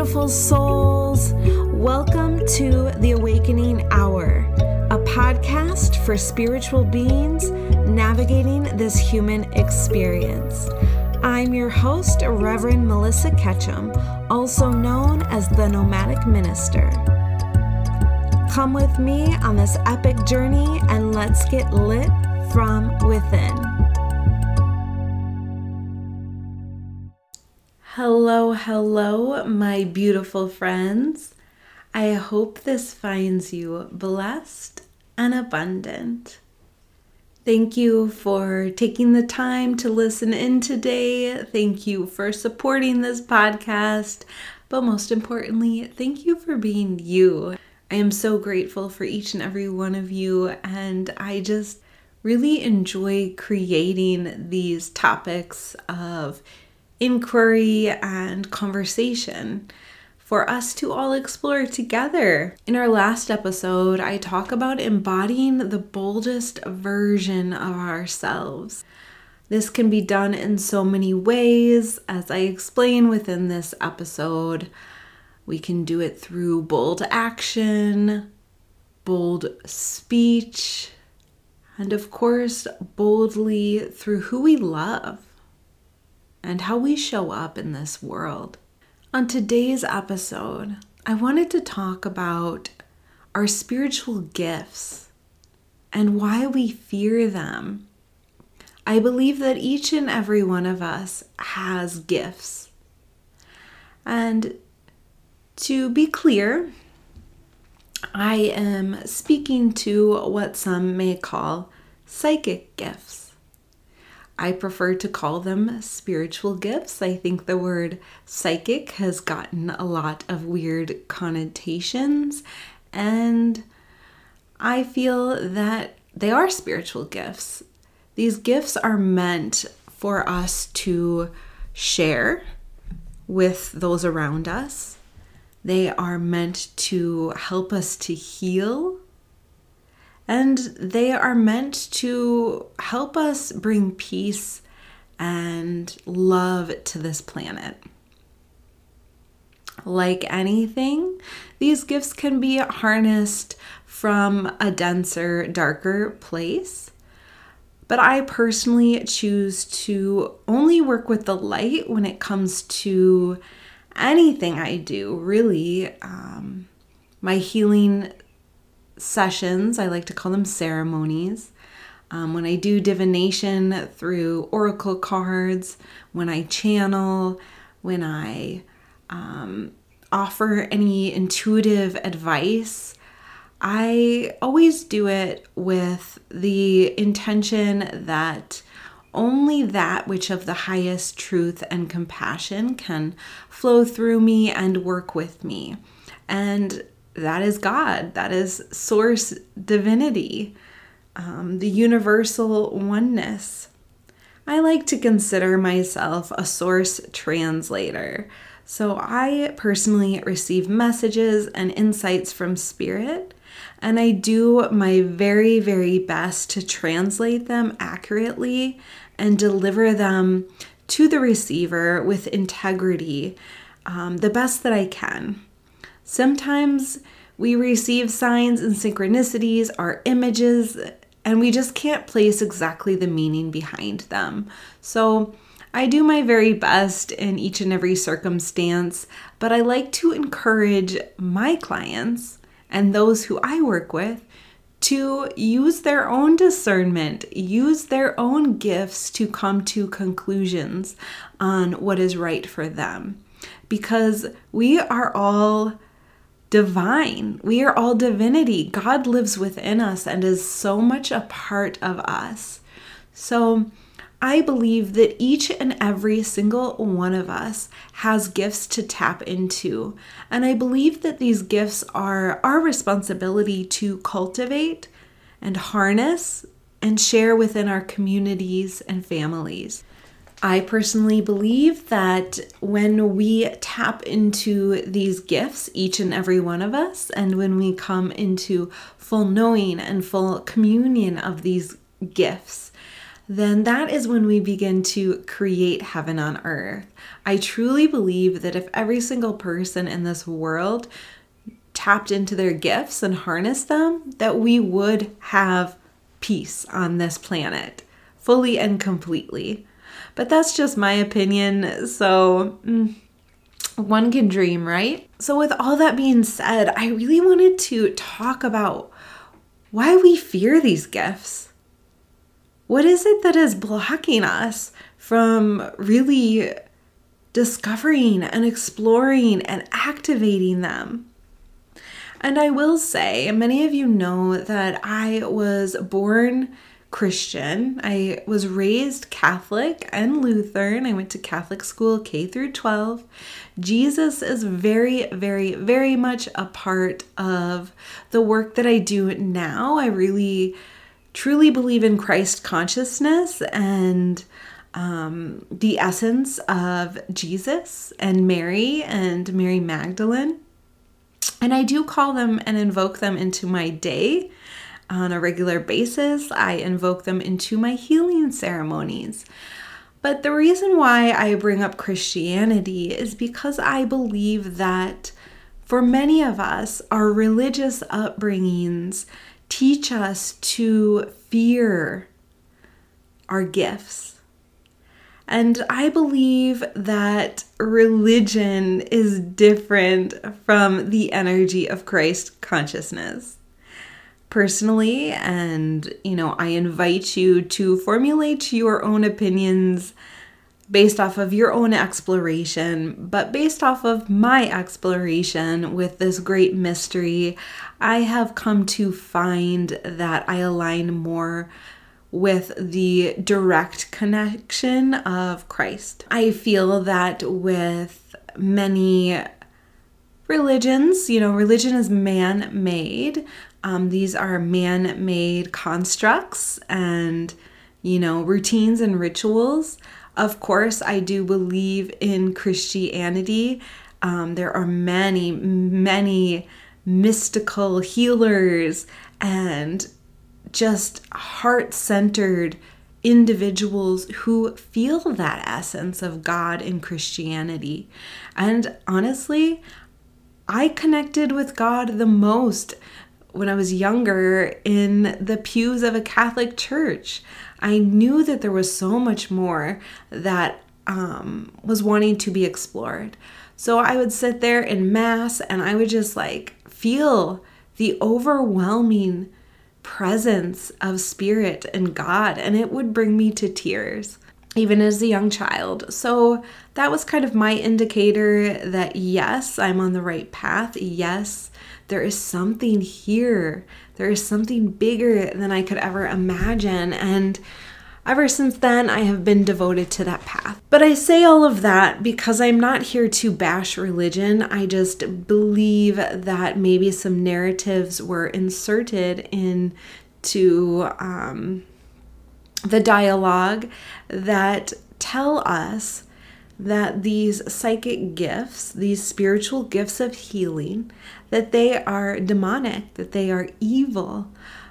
beautiful souls. Welcome to the Awakening Hour, a podcast for spiritual beings navigating this human experience. I'm your host, Reverend Melissa Ketchum, also known as the Nomadic Minister. Come with me on this epic journey and let's get lit from within. Hello, hello, my beautiful friends. I hope this finds you blessed and abundant. Thank you for taking the time to listen in today. Thank you for supporting this podcast. But most importantly, thank you for being you. I am so grateful for each and every one of you, and I just really enjoy creating these topics of inquiry and conversation for us to all explore together. In our last episode, I talk about embodying the boldest version of ourselves. This can be done in so many ways, as I explain within this episode. We can do it through bold action, bold speech, and of course, boldly through who we love and how we show up in this world. On today's episode, I wanted to talk about our spiritual gifts and why we fear them. I believe that each and every one of us has gifts. And to be clear, I am speaking to what some may call psychic gifts. I prefer to call them spiritual gifts. I think the word psychic has gotten a lot of weird connotations, and I feel that they are spiritual gifts. These gifts are meant for us to share with those around us. They are meant to help us to heal and they are meant to help us bring peace and love to this planet. Like anything, these gifts can be harnessed from a denser, darker place. But I personally choose to only work with the light when it comes to anything I do, really. Um, my healing sessions, I like to call them ceremonies. Um, when I do divination through oracle cards, when I channel, when I um, offer any intuitive advice, I always do it with the intention that only that which of the highest truth and compassion can flow through me and work with me. And that is God, that is source divinity, um, the universal oneness. I like to consider myself a source translator. So I personally receive messages and insights from Spirit, and I do my very, very best to translate them accurately and deliver them to the receiver with integrity, um, the best that I can. Sometimes we receive signs and synchronicities, our images, and we just can't place exactly the meaning behind them. So, I do my very best in each and every circumstance, but I like to encourage my clients and those who I work with to use their own discernment, use their own gifts to come to conclusions on what is right for them. Because we are all divine. We are all divinity. God lives within us and is so much a part of us. So, I believe that each and every single one of us has gifts to tap into. And I believe that these gifts are our responsibility to cultivate and harness and share within our communities and families. I personally believe that when we tap into these gifts, each and every one of us, and when we come into full knowing and full communion of these gifts, then that is when we begin to create heaven on earth. I truly believe that if every single person in this world tapped into their gifts and harnessed them, that we would have peace on this planet fully and completely. But that's just my opinion. So, mm, one can dream, right? So, with all that being said, I really wanted to talk about why we fear these gifts. What is it that is blocking us from really discovering and exploring and activating them? And I will say, many of you know that I was born Christian. I was raised Catholic and Lutheran. I went to Catholic school K through 12. Jesus is very, very, very much a part of the work that I do now. I really, truly believe in Christ consciousness and um, the essence of Jesus and Mary and Mary Magdalene. And I do call them and invoke them into my day on a regular basis. I invoke them into my healing ceremonies. But the reason why I bring up Christianity is because I believe that for many of us, our religious upbringings teach us to fear our gifts. And I believe that religion is different from the energy of Christ consciousness personally and you know i invite you to formulate your own opinions based off of your own exploration but based off of my exploration with this great mystery i have come to find that i align more with the direct connection of christ. I feel that with many religions you know religion is man made um, these are man made constructs and, you know, routines and rituals. Of course, I do believe in Christianity. Um, there are many, many mystical healers and just heart centered individuals who feel that essence of God in Christianity. And honestly, I connected with God the most when I was younger in the pews of a Catholic church. I knew that there was so much more that um, was wanting to be explored. So I would sit there in Mass and I would just like feel the overwhelming presence of Spirit and God, and it would bring me to tears. Even as a young child. So that was kind of my indicator that yes, I'm on the right path. Yes, there is something here. There is something bigger than I could ever imagine. And ever since then, I have been devoted to that path. But I say all of that because I'm not here to bash religion. I just believe that maybe some narratives were inserted into um, the dialogue that tell us that these psychic gifts, these spiritual gifts of healing, that they are demonic, that they are evil.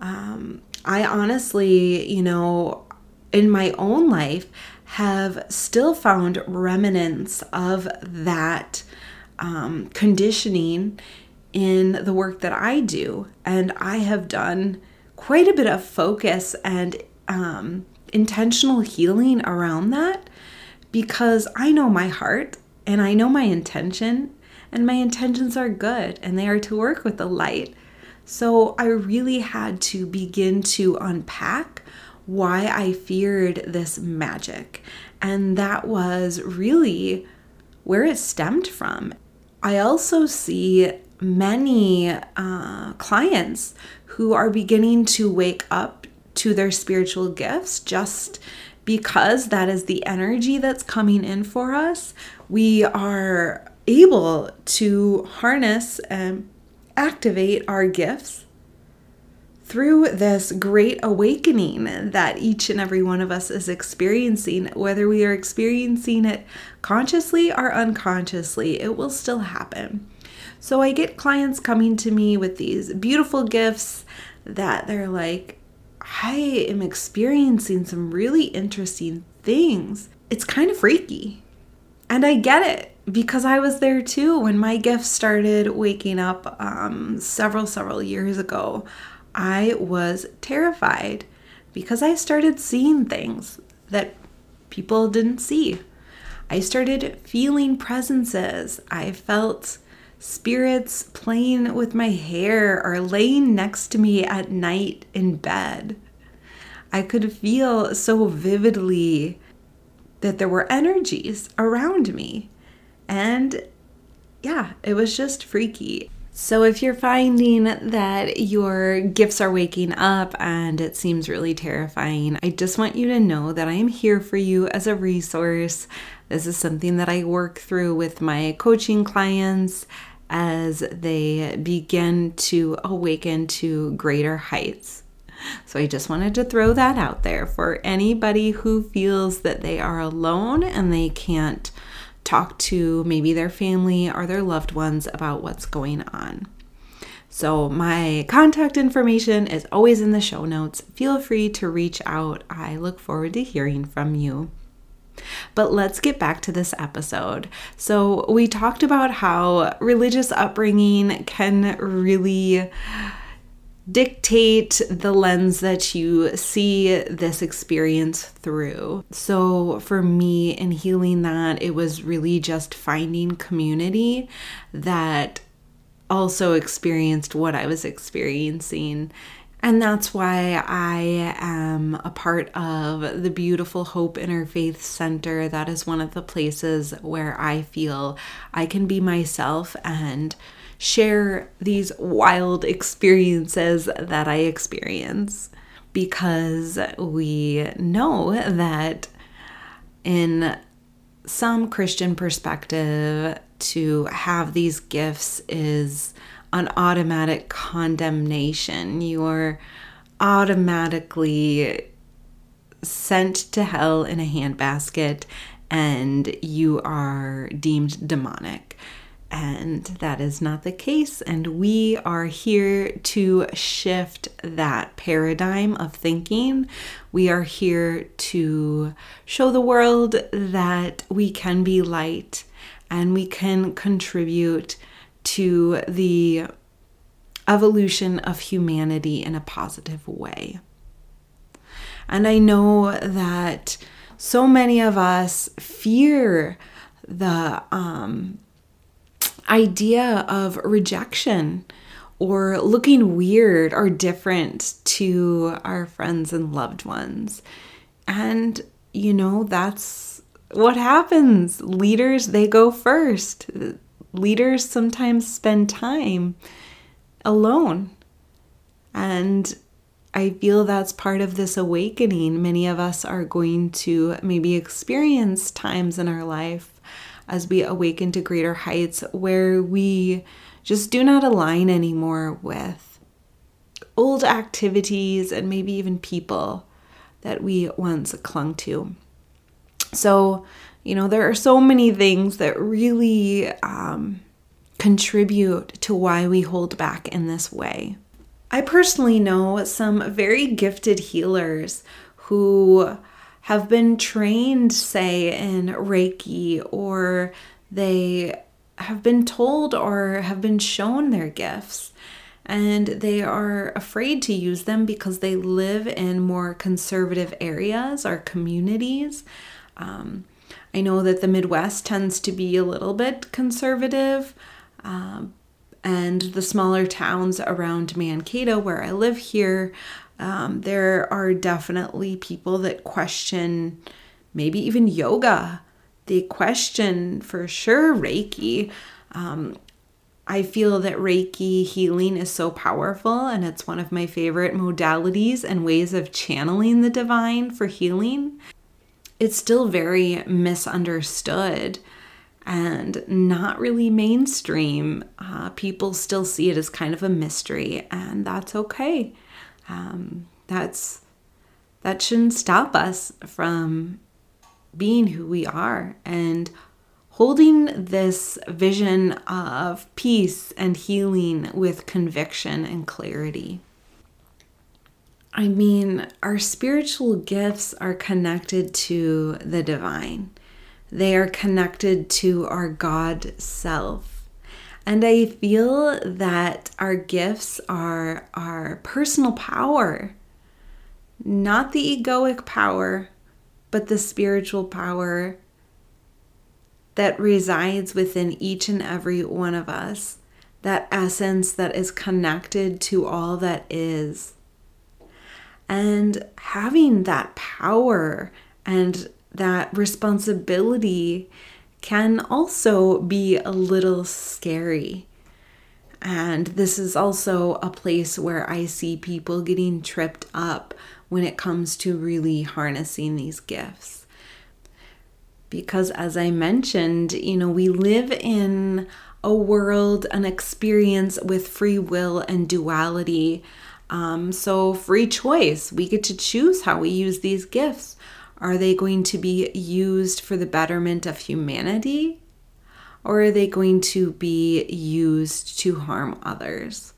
Um, I honestly, you know, in my own life, have still found remnants of that um, conditioning in the work that I do. And I have done quite a bit of focus and um, intentional healing around that because I know my heart and I know my intention, and my intentions are good and they are to work with the light. So I really had to begin to unpack why I feared this magic. And that was really where it stemmed from. I also see many uh, clients who are beginning to wake up to their spiritual gifts just because that is the energy that's coming in for us, we are able to harness and activate our gifts through this great awakening that each and every one of us is experiencing, whether we are experiencing it consciously or unconsciously, it will still happen. So I get clients coming to me with these beautiful gifts that they're like, I am experiencing some really interesting things. It's kind of freaky. And I get it because I was there too when my gift started waking up um, several, several years ago. I was terrified because I started seeing things that people didn't see. I started feeling presences. I felt spirits playing with my hair or laying next to me at night in bed. I could feel so vividly that there were energies around me. And yeah, it was just freaky. So, if you're finding that your gifts are waking up and it seems really terrifying, I just want you to know that I am here for you as a resource. This is something that I work through with my coaching clients as they begin to awaken to greater heights. So I just wanted to throw that out there for anybody who feels that they are alone and they can't talk to maybe their family or their loved ones about what's going on. So, my contact information is always in the show notes. Feel free to reach out. I look forward to hearing from you. But let's get back to this episode. So, we talked about how religious upbringing can really dictate the lens that you see this experience through. So, for me, in healing that, it was really just finding community that also experienced what I was experiencing. And that's why I am a part of the beautiful Hope Interfaith Center. That is one of the places where I feel I can be myself and share these wild experiences that I experience because we know that in some Christian perspective, to have these gifts is an automatic condemnation. You are automatically sent to hell in a handbasket and you are deemed demonic. And that is not the case. And we are here to shift that paradigm of thinking. We are here to show the world that we can be light and we can contribute to the evolution of humanity in a positive way. And I know that so many of us fear the um, idea of rejection or looking weird or different to our friends and loved ones. And, you know, that's what happens. Leaders, they go first. Leaders sometimes spend time alone. And I feel that's part of this awakening. Many of us are going to maybe experience times in our life as we awaken to greater heights where we just do not align anymore with old activities and maybe even people that we once clung to. So, you know, there are so many things that really um, contribute to why we hold back in this way. I personally know some very gifted healers who have been trained, say, in Reiki, or they have been told or have been shown their gifts. And they are afraid to use them because they live in more conservative areas or communities. Um, I know that the Midwest tends to be a little bit conservative, um, and the smaller towns around Mankato, where I live here, um, there are definitely people that question maybe even yoga. They question for sure Reiki. Um, I feel that Reiki healing is so powerful and it's one of my favorite modalities and ways of channeling the divine for healing. It's still very misunderstood and not really mainstream. Uh, people still see it as kind of a mystery, and that's okay um, that's that shouldn't stop us from being who we are and holding this vision of peace and healing with conviction and clarity. I mean, our spiritual gifts are connected to the divine. They are connected to our God self. And I feel that our gifts are our personal power, not the egoic power, but the spiritual power that resides within each and every one of us, that essence that is connected to all that is. And having that power and that responsibility can also be a little scary. And this is also a place where I see people getting tripped up when it comes to really harnessing these gifts. Because, as I mentioned, you know, we live in a world, an experience with free will and duality. Um, so, free choice. We get to choose how we use these gifts. Are they going to be used for the betterment of humanity? Or are they going to be used to harm others?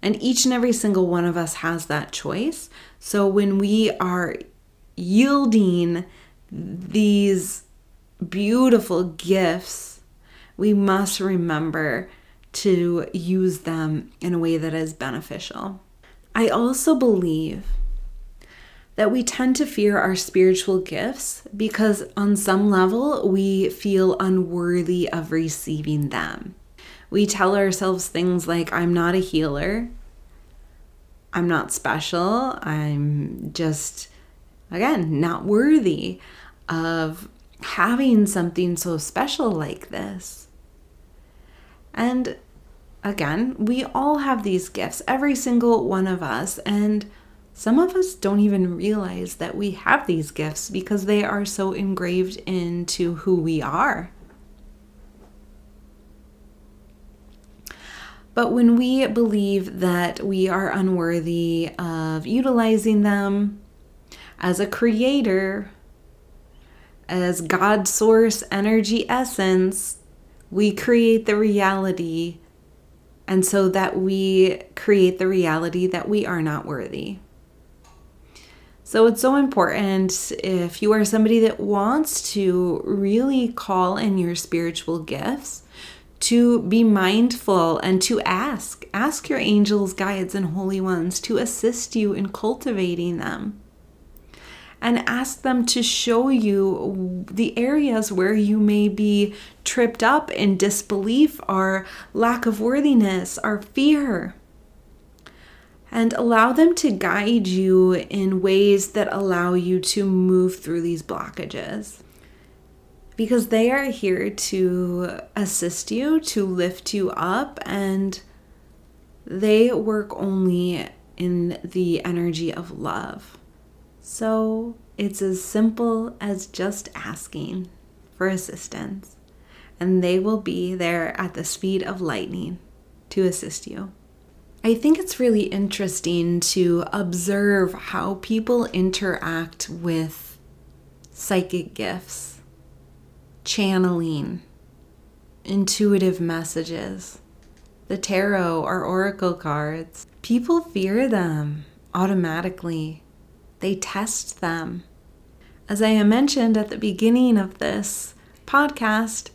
And each and every single one of us has that choice. So when we are yielding these beautiful gifts, we must remember to use them in a way that is beneficial. I also believe that we tend to fear our spiritual gifts because, on some level, we feel unworthy of receiving them. We tell ourselves things like, I'm not a healer, I'm not special, I'm just, again, not worthy of having something so special like this. And again, we all have these gifts, every single one of us. And some of us don't even realize that we have these gifts because they are so engraved into who we are. But when we believe that we are unworthy of utilizing them as a creator, as God source energy essence, we create the reality, and so that we create the reality that we are not worthy. So it's so important if you are somebody that wants to really call in your spiritual gifts to be mindful and to ask. Ask your angels, guides, and holy ones to assist you in cultivating them. And ask them to show you the areas where you may be tripped up in disbelief or lack of worthiness or fear and allow them to guide you in ways that allow you to move through these blockages. Because they are here to assist you, to lift you up, and they work only in the energy of love. So it's as simple as just asking for assistance, and they will be there at the speed of lightning to assist you. I think it's really interesting to observe how people interact with psychic gifts, channeling, intuitive messages, the tarot or oracle cards. People fear them automatically, they test them. As I mentioned at the beginning of this podcast,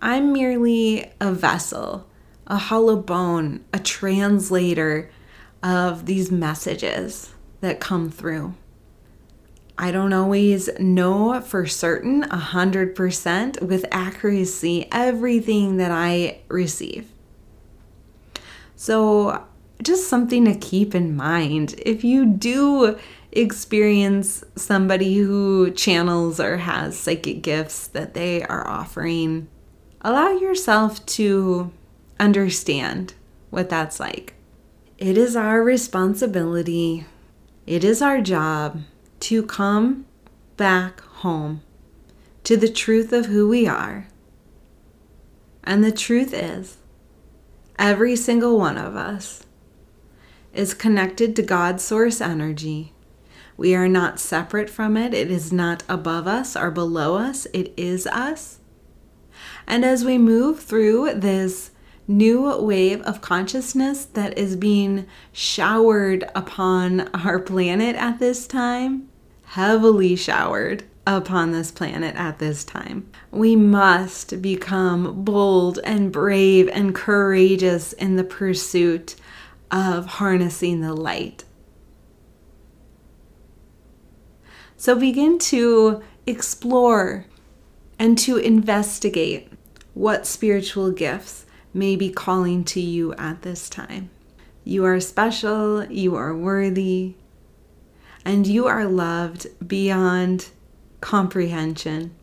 I'm merely a vessel a hollow bone, a translator of these messages that come through. I don't always know for certain, 100% with accuracy, everything that I receive. So, just something to keep in mind. If you do experience somebody who channels or has psychic gifts that they are offering, allow yourself to understand what that's like. It is our responsibility, it is our job to come back home to the truth of who we are. And the truth is, every single one of us is connected to God's source energy. We are not separate from it. It is not above us or below us. It is us. And as we move through this new wave of consciousness that is being showered upon our planet at this time, heavily showered upon this planet at this time. We must become bold and brave and courageous in the pursuit of harnessing the light. So begin to explore and to investigate what spiritual gifts may be calling to you at this time. You are special, you are worthy, and you are loved beyond comprehension.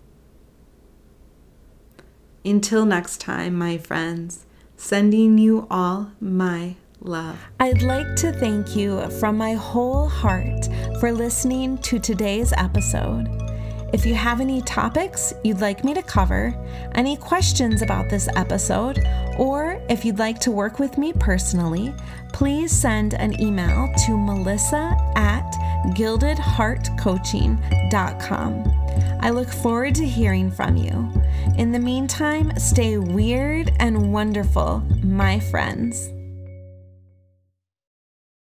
Until next time, my friends, sending you all my love. I'd like to thank you from my whole heart for listening to today's episode. If you have any topics you'd like me to cover, any questions about this episode, or if you'd like to work with me personally, please send an email to melissa at gildedheartcoaching.com. I look forward to hearing from you. In the meantime, stay weird and wonderful, my friends.